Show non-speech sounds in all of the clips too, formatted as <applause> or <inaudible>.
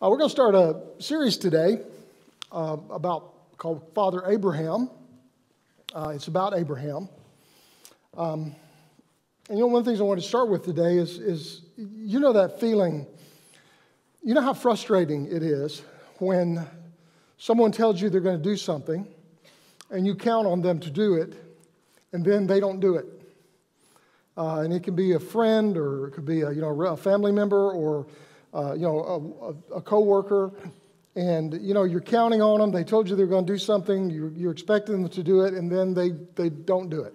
Uh, we're going to start a series today uh, about called Father Abraham. Uh, it's about Abraham. Um, and you know, one of the things I want to start with today is, is you know that feeling, you know how frustrating it is when someone tells you they're going to do something and you count on them to do it and then they don't do it. Uh, and it can be a friend or it could be a, you know, a family member or uh, you know, a, a, coworker, and you know you're counting on them. They told you they're going to do something. You're, you're expecting them to do it, and then they they don't do it.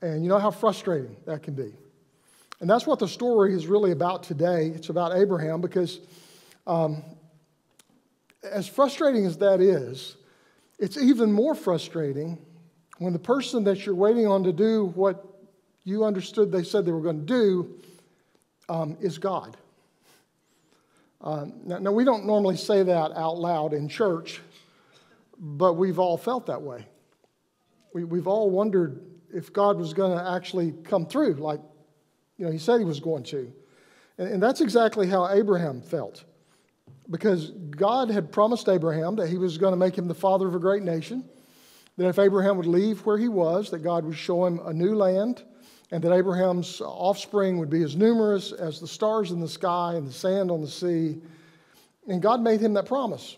And you know how frustrating that can be. And that's what the story is really about today. It's about Abraham because, um, as frustrating as that is, it's even more frustrating when the person that you're waiting on to do what you understood they said they were going to do um, is God. Uh, now, now, we don't normally say that out loud in church, but we've all felt that way. We, we've all wondered if God was going to actually come through, like you know, he said he was going to. And, and that's exactly how Abraham felt. Because God had promised Abraham that he was going to make him the father of a great nation, that if Abraham would leave where he was, that God would show him a new land, and that Abraham's offspring would be as numerous as the stars in the sky and the sand on the sea. And God made him that promise.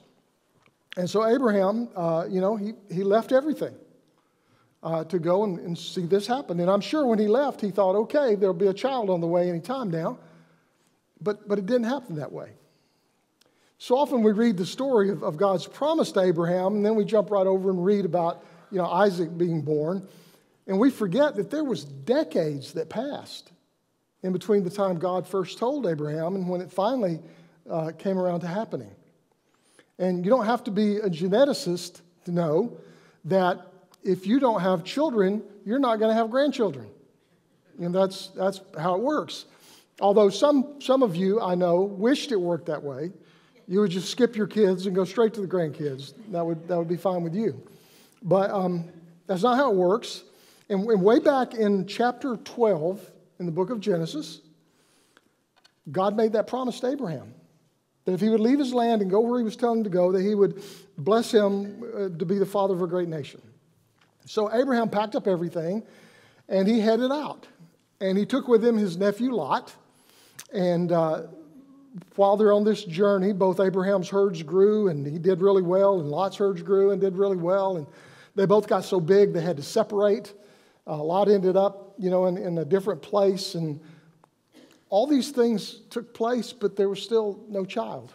And so Abraham, uh, you know, he, he left everything uh, to go and, and see this happen. And I'm sure when he left, he thought, okay, there'll be a child on the way anytime now. But, but it didn't happen that way. So often we read the story of, of God's promise to Abraham, and then we jump right over and read about, you know, Isaac being born. And we forget that there was decades that passed in between the time God first told Abraham and when it finally uh, came around to happening. And you don't have to be a geneticist to know that if you don't have children, you're not going to have grandchildren. And that's, that's how it works. Although some, some of you, I know, wished it worked that way. You would just skip your kids and go straight to the grandkids. That would, that would be fine with you. But um, that's not how it works. And, way back in chapter 12 in the book of Genesis, God made that promise to Abraham that if he would leave his land and go where he was telling him to go, that he would bless him uh, to be the father of a great nation. So Abraham packed up everything and he headed out. And he took with him his nephew Lot. And uh, while they're on this journey, both Abraham's herds grew and he did really well, and Lot's herds grew and did really well. And they both got so big they had to separate. Uh, Lot ended up, you know, in, in a different place, and all these things took place, but there was still no child.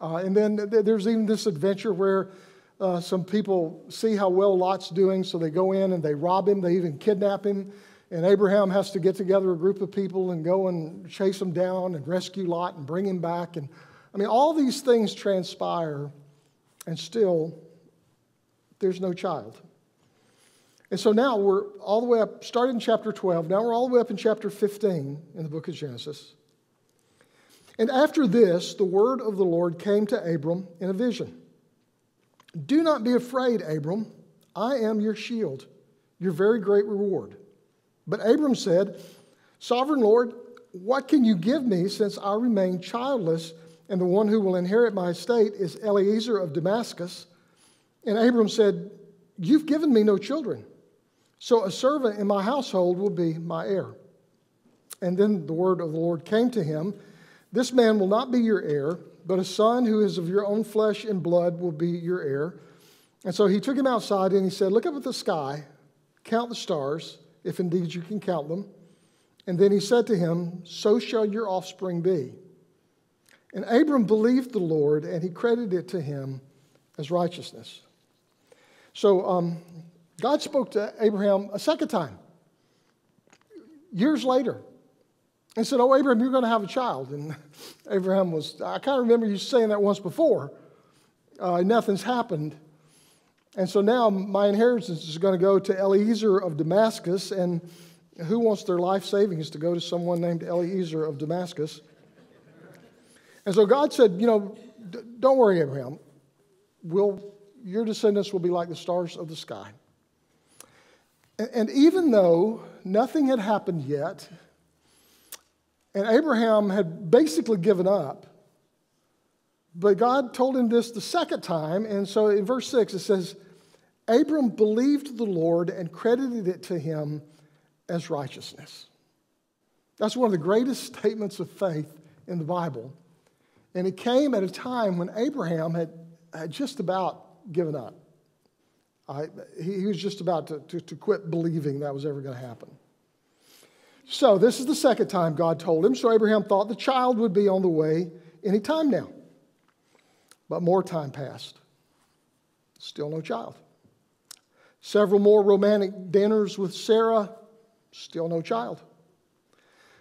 Uh, and then there's even this adventure where uh, some people see how well Lot's doing, so they go in and they rob him, they even kidnap him. And Abraham has to get together a group of people and go and chase him down and rescue Lot and bring him back. And I mean, all these things transpire, and still, there's no child. And so now we're all the way up, started in chapter 12, now we're all the way up in chapter 15 in the book of Genesis. And after this, the word of the Lord came to Abram in a vision Do not be afraid, Abram. I am your shield, your very great reward. But Abram said, Sovereign Lord, what can you give me since I remain childless, and the one who will inherit my estate is Eliezer of Damascus? And Abram said, You've given me no children so a servant in my household will be my heir. And then the word of the Lord came to him This man will not be your heir, but a son who is of your own flesh and blood will be your heir. And so he took him outside and he said, Look up at the sky, count the stars, if indeed you can count them. And then he said to him, So shall your offspring be. And Abram believed the Lord, and he credited it to him as righteousness. So um, God spoke to Abraham a second time, years later, and said, Oh, Abraham, you're going to have a child. And <laughs> Abraham was, I kind of remember you saying that once before. Uh, nothing's happened. And so now my inheritance is going to go to Eliezer of Damascus. And who wants their life savings to go to someone named Eliezer of Damascus? And so God said, You know, don't worry, Abraham. We'll, your descendants will be like the stars of the sky. And even though nothing had happened yet, and Abraham had basically given up, But God told him this the second time. And so in verse 6, it says, Abram believed the Lord and credited it to him as righteousness. That's one of the greatest statements of faith in the Bible. And it came at a time when Abraham had, had just about given up. I, he, he, was just about to, to, to quit believing that was ever going to happen. So, this is the second time God told him. So, Abraham thought the child would be on the way any time now. But more time passed. Still no child. Several more romantic dinners with Sarah. Still no child.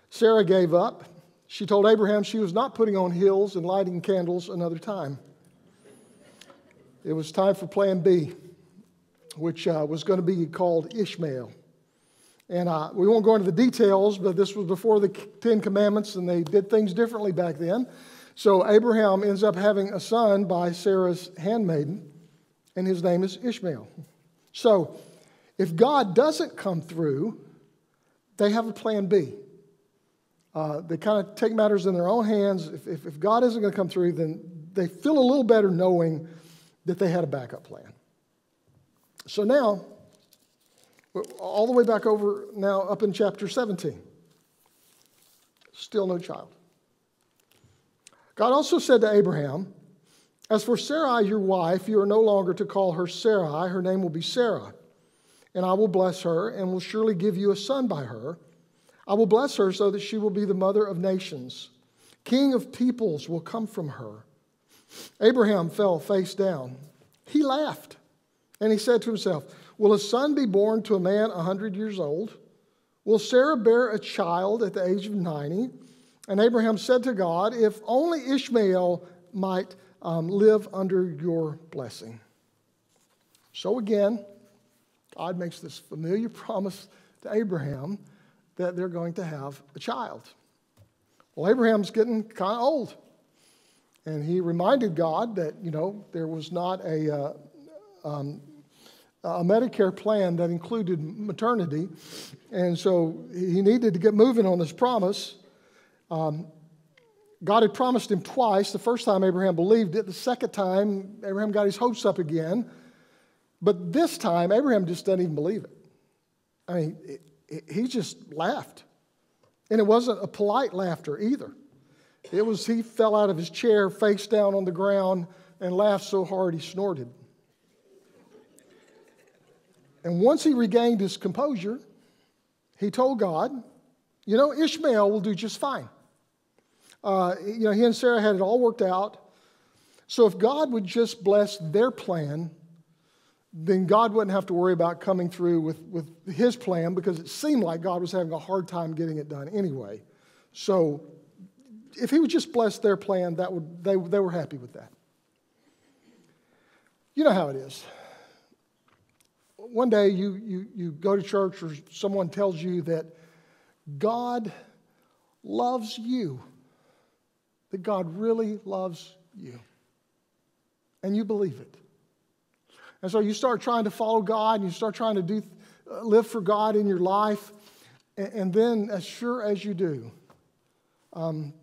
Sarah gave up. She told Abraham she was not putting on heels and lighting candles another time. It was time for plan B, which uh, was going to be called Ishmael. And uh, we won't go into the details, but this was before the Ten Commandments, and they did things differently back then. So Abraham ends up having a son by Sarah's handmaiden, and his name is Ishmael. So if God doesn't come through, they have a plan B. Uh, they kind of take matters in their own hands. If, if, if God isn't going to come through, then they feel a little better knowing that they had a backup plan. So now, all the way back over now up in chapter 17. Still no child. God also said to Abraham, As for Sarai, your wife, you are no longer to call her Sarai, her name will be Sarah. And I will bless her and will surely give you a son by her. I will bless her so that she will be the mother of nations. King of peoples will come from her. Abraham fell face down. He laughed and he said to himself, Will a son be born to a man a hundred years old? Will Sarah bear a child at the age of 90? And Abraham said to God, If only Ishmael might um, live under your blessing. So again, God makes this familiar promise to Abraham that they're going to have a child. Well, Abraham's getting kind of old. And he reminded God that, you know, there was not a, uh, um, a Medicare plan that included maternity. And so he needed to get moving on this promise. Um, God had promised him twice. The first time Abraham believed it, the second time, Abraham got his hopes up again. But this time, Abraham just doesn't even believe it. I mean, it, it, he just laughed. And it wasn't a polite laughter either. It was he fell out of his chair, face down on the ground, and laughed so hard he snorted. And once he regained his composure, he told God, You know, Ishmael will do just fine. Uh, you know, he and Sarah had it all worked out. So if God would just bless their plan, then God wouldn't have to worry about coming through with, with his plan because it seemed like God was having a hard time getting it done anyway. So if he would just bless their plan, that would, they, they were happy with that. You know how it is one day you, you, you go to church or someone tells you that God loves you, that God really loves you, and you believe it. And so you start trying to follow God and you start trying to do, uh, live for God in your life. And, and then, as sure as you do, um,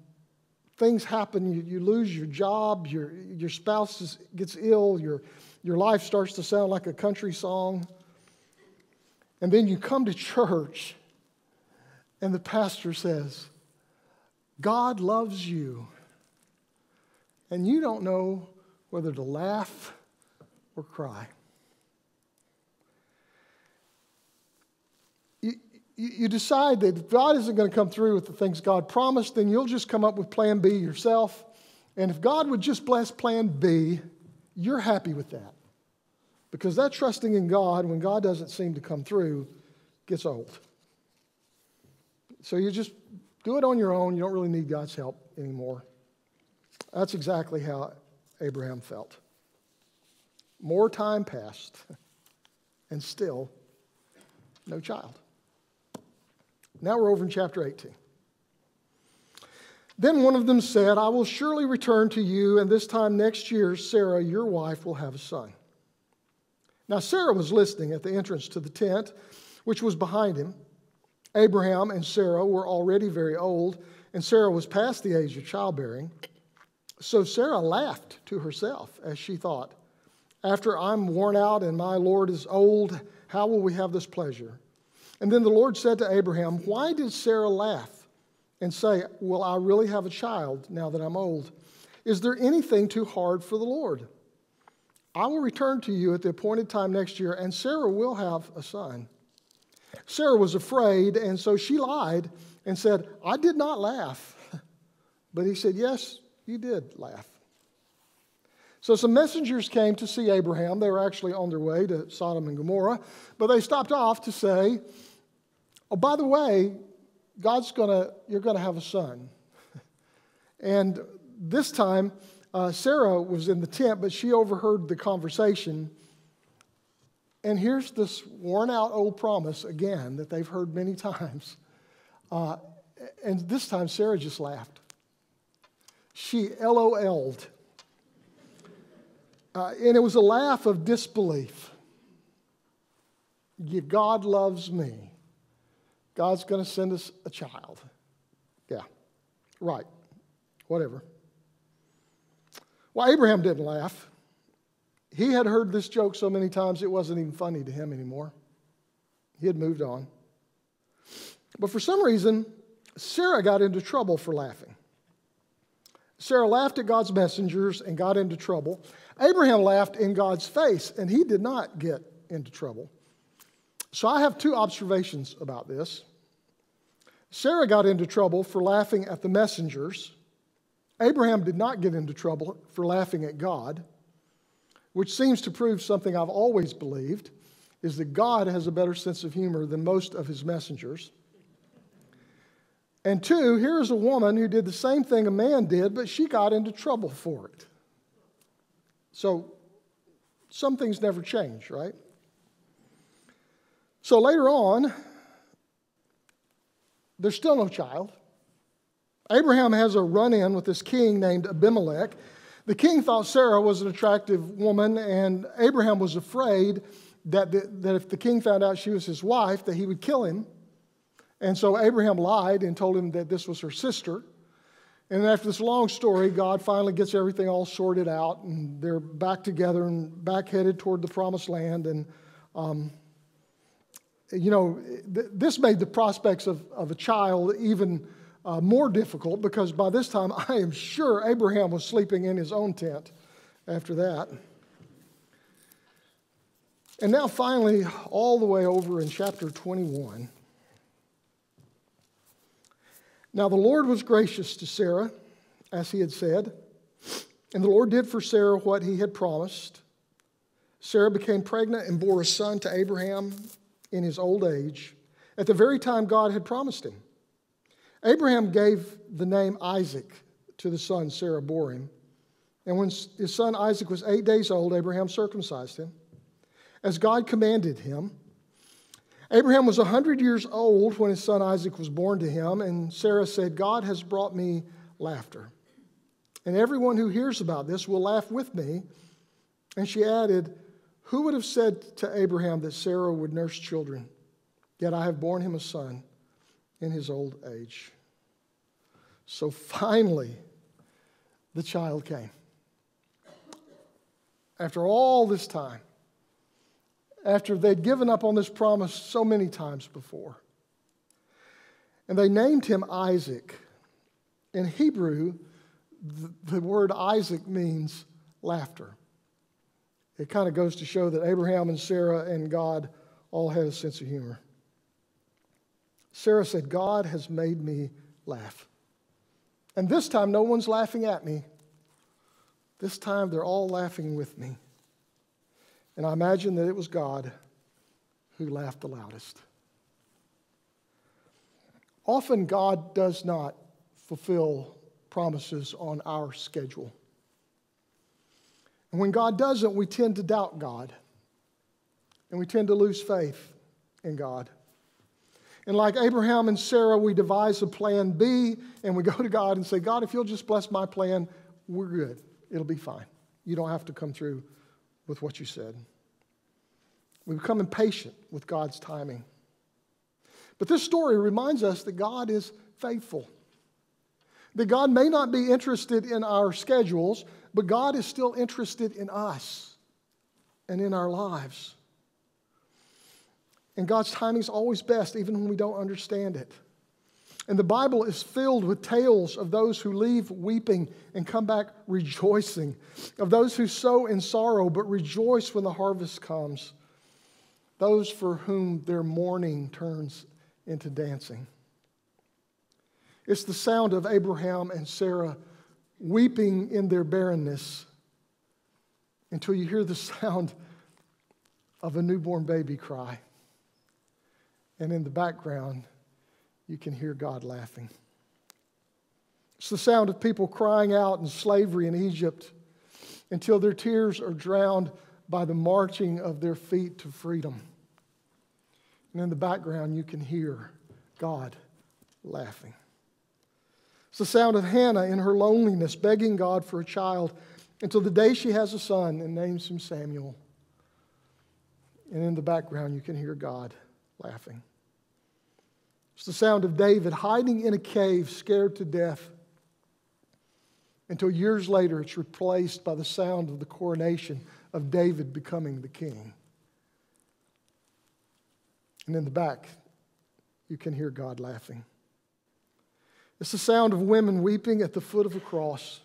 things happen. You, you lose your job, your, your spouse is, gets ill, your, your life starts to sound like a country song. And then you come to church, and the pastor says, God loves you. And you don't know whether to laugh or cry. You, you decide that if God isn't going to come through with the things God promised, then you'll just come up with plan B yourself. And if God would just bless plan B, you're happy with that. Because that trusting in God, when God doesn't seem to come through, gets old. So you just do it on your own. You don't really need God's help anymore. That's exactly how Abraham felt. More time passed, <laughs> and still no child. Now we're over in chapter 18. Then one of them said, I will surely return to you, and this time next year, Sarah, your wife, will have a son. Now, Sarah was listening at the entrance to the tent, which was behind him. Abraham and Sarah were already very old, and Sarah was past the age of childbearing. So Sarah laughed to herself as she thought, After I'm worn out and my Lord is old, how will we have this pleasure? And then the Lord said to Abraham, Why did Sarah laugh and say, Will I really have a child now that I'm old? Is there anything too hard for the Lord? I will return to you at the appointed time next year, and Sarah will have a son. Sarah was afraid, and so she lied and said, I did not laugh. <laughs> But he said, Yes, you did laugh. So some messengers came to see Abraham. They were actually on their way to Sodom and Gomorrah, but they stopped off to say, Oh, by the way, God's gonna, you're gonna have a son. <laughs> and this time, uh, Sarah was in the tent, but she overheard the conversation. And here's this worn out old promise again that they've heard many <laughs> times. Uh, and this time, Sarah just laughed. She LOL'd. Uh, and it was a laugh of disbelief. God loves me. God's going to send us a child. Yeah, right. Whatever. Well, Abraham didn't laugh. He had heard this joke so many times it wasn't even funny to him anymore. He had moved on. But for some reason, Sarah got into trouble for laughing. Sarah laughed at God's messengers and got into trouble. Abraham laughed in God's face and he did not get into trouble. So I have two observations about this. Sarah got into trouble for laughing at the messengers. Abraham did not get into trouble for laughing at God, which seems to prove something I've always believed is that God has a better sense of humor than most of his messengers. And two, here's a woman who did the same thing a man did, but she got into trouble for it. So some things never change, right? So later on, there's still no child. Abraham has a run in with this king named Abimelech. The king thought Sarah was an attractive woman, and Abraham was afraid that, the, that if the king found out she was his wife, that he would kill him. And so Abraham lied and told him that this was her sister. And after this long story, God finally gets everything all sorted out, and they're back together and back headed toward the promised land. And, um, you know, th- this made the prospects of, of a child even uh, more difficult because by this time <laughs> I am sure Abraham was sleeping in his own tent after that. And now, finally, all the way over in chapter 21. Now the Lord was gracious to Sarah, as he had said, and the Lord did for Sarah what he had promised. Sarah became pregnant and bore a son to Abraham in his old age, at the very time God had promised him. Abraham gave the name Isaac to the son Sarah bore him. And when his son Isaac was eight days old, Abraham circumcised him, as God commanded him. Abraham was 100 years old when his son Isaac was born to him, and Sarah said, God has brought me laughter. And everyone who hears about this will laugh with me. And she added, Who would have said to Abraham that Sarah would nurse children? Yet I have borne him a son in his old age. So finally, the child came. After all this time, after they'd given up on this promise so many times before. And they named him Isaac. In Hebrew, the, the word Isaac means laughter. It kind of goes to show that Abraham and Sarah and God all had a sense of humor. Sarah said, God has made me laugh. And this time, no one's laughing at me. This time, they're all laughing with me. And I imagine that it was God who laughed the loudest. Often, God does not fulfill promises on our schedule. And when God doesn't, we tend to doubt God. And we tend to lose faith in God. And like Abraham and Sarah, we devise a plan B and we go to God and say, God, if you'll just bless my plan, we're good. It'll be fine. You don't have to come through with what you said. We become impatient with God's timing. But this story reminds us that God is faithful. That God may not be interested in our schedules, but God is still interested in us and in our lives. And God's timing is always best, even when we don't understand it. And the Bible is filled with tales of those who leave weeping and come back rejoicing, of those who sow in sorrow but rejoice when the harvest comes, those for whom their mourning turns into dancing. It's the sound of Abraham and Sarah weeping in their barrenness until you hear the <laughs> sound of a newborn baby cry. And in the background, you can hear God laughing. It's the sound of people crying out in slavery in Egypt until their tears are drowned by the marching of their feet to freedom. And in the background, you can hear God laughing. It's the sound of Hannah in her loneliness begging God for a child until the day she has a son and names him Samuel. And in the background, you can hear God laughing. It's the sound of David hiding in a cave, scared to death, until years later it's replaced by the sound of the coronation of David becoming the king. And in the back, you can hear God laughing. It's the sound of women weeping at the foot of a cross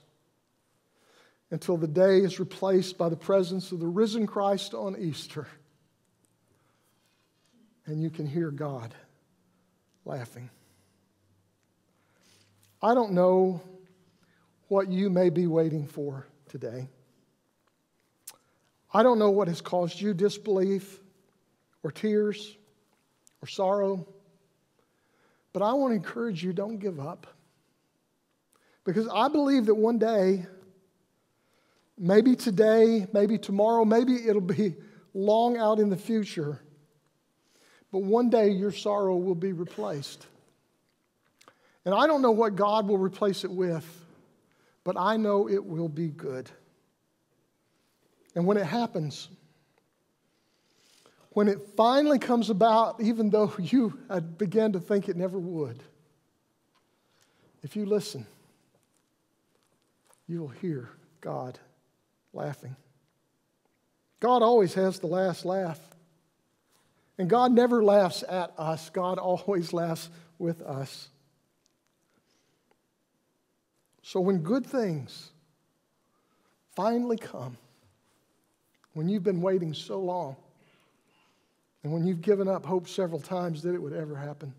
until the day is replaced by the presence of the risen Christ on Easter. And you can hear God laughing. I don't know what you may be waiting for today. I don't know what has caused you disbelief or tears or sorrow, but I want to encourage you don't give up. Because I believe that one day Maybe today, maybe tomorrow, maybe it'll be <laughs> long out in the future. But one day your sorrow will be replaced. And I don't know what God will replace it with, but I know it will be good. And when it happens, when it finally comes about, even though <laughs> you began to think it never would, if you listen, you will hear God laughing. God always has the last laugh. And God never laughs at us, God always laughs with us. So when good things finally come, when you've been waiting so long, and when you've given up hope several times that it would ever happen,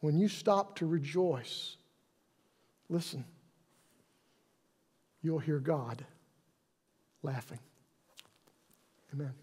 when you stop to rejoice, listen, you'll hear God laughing. Amen.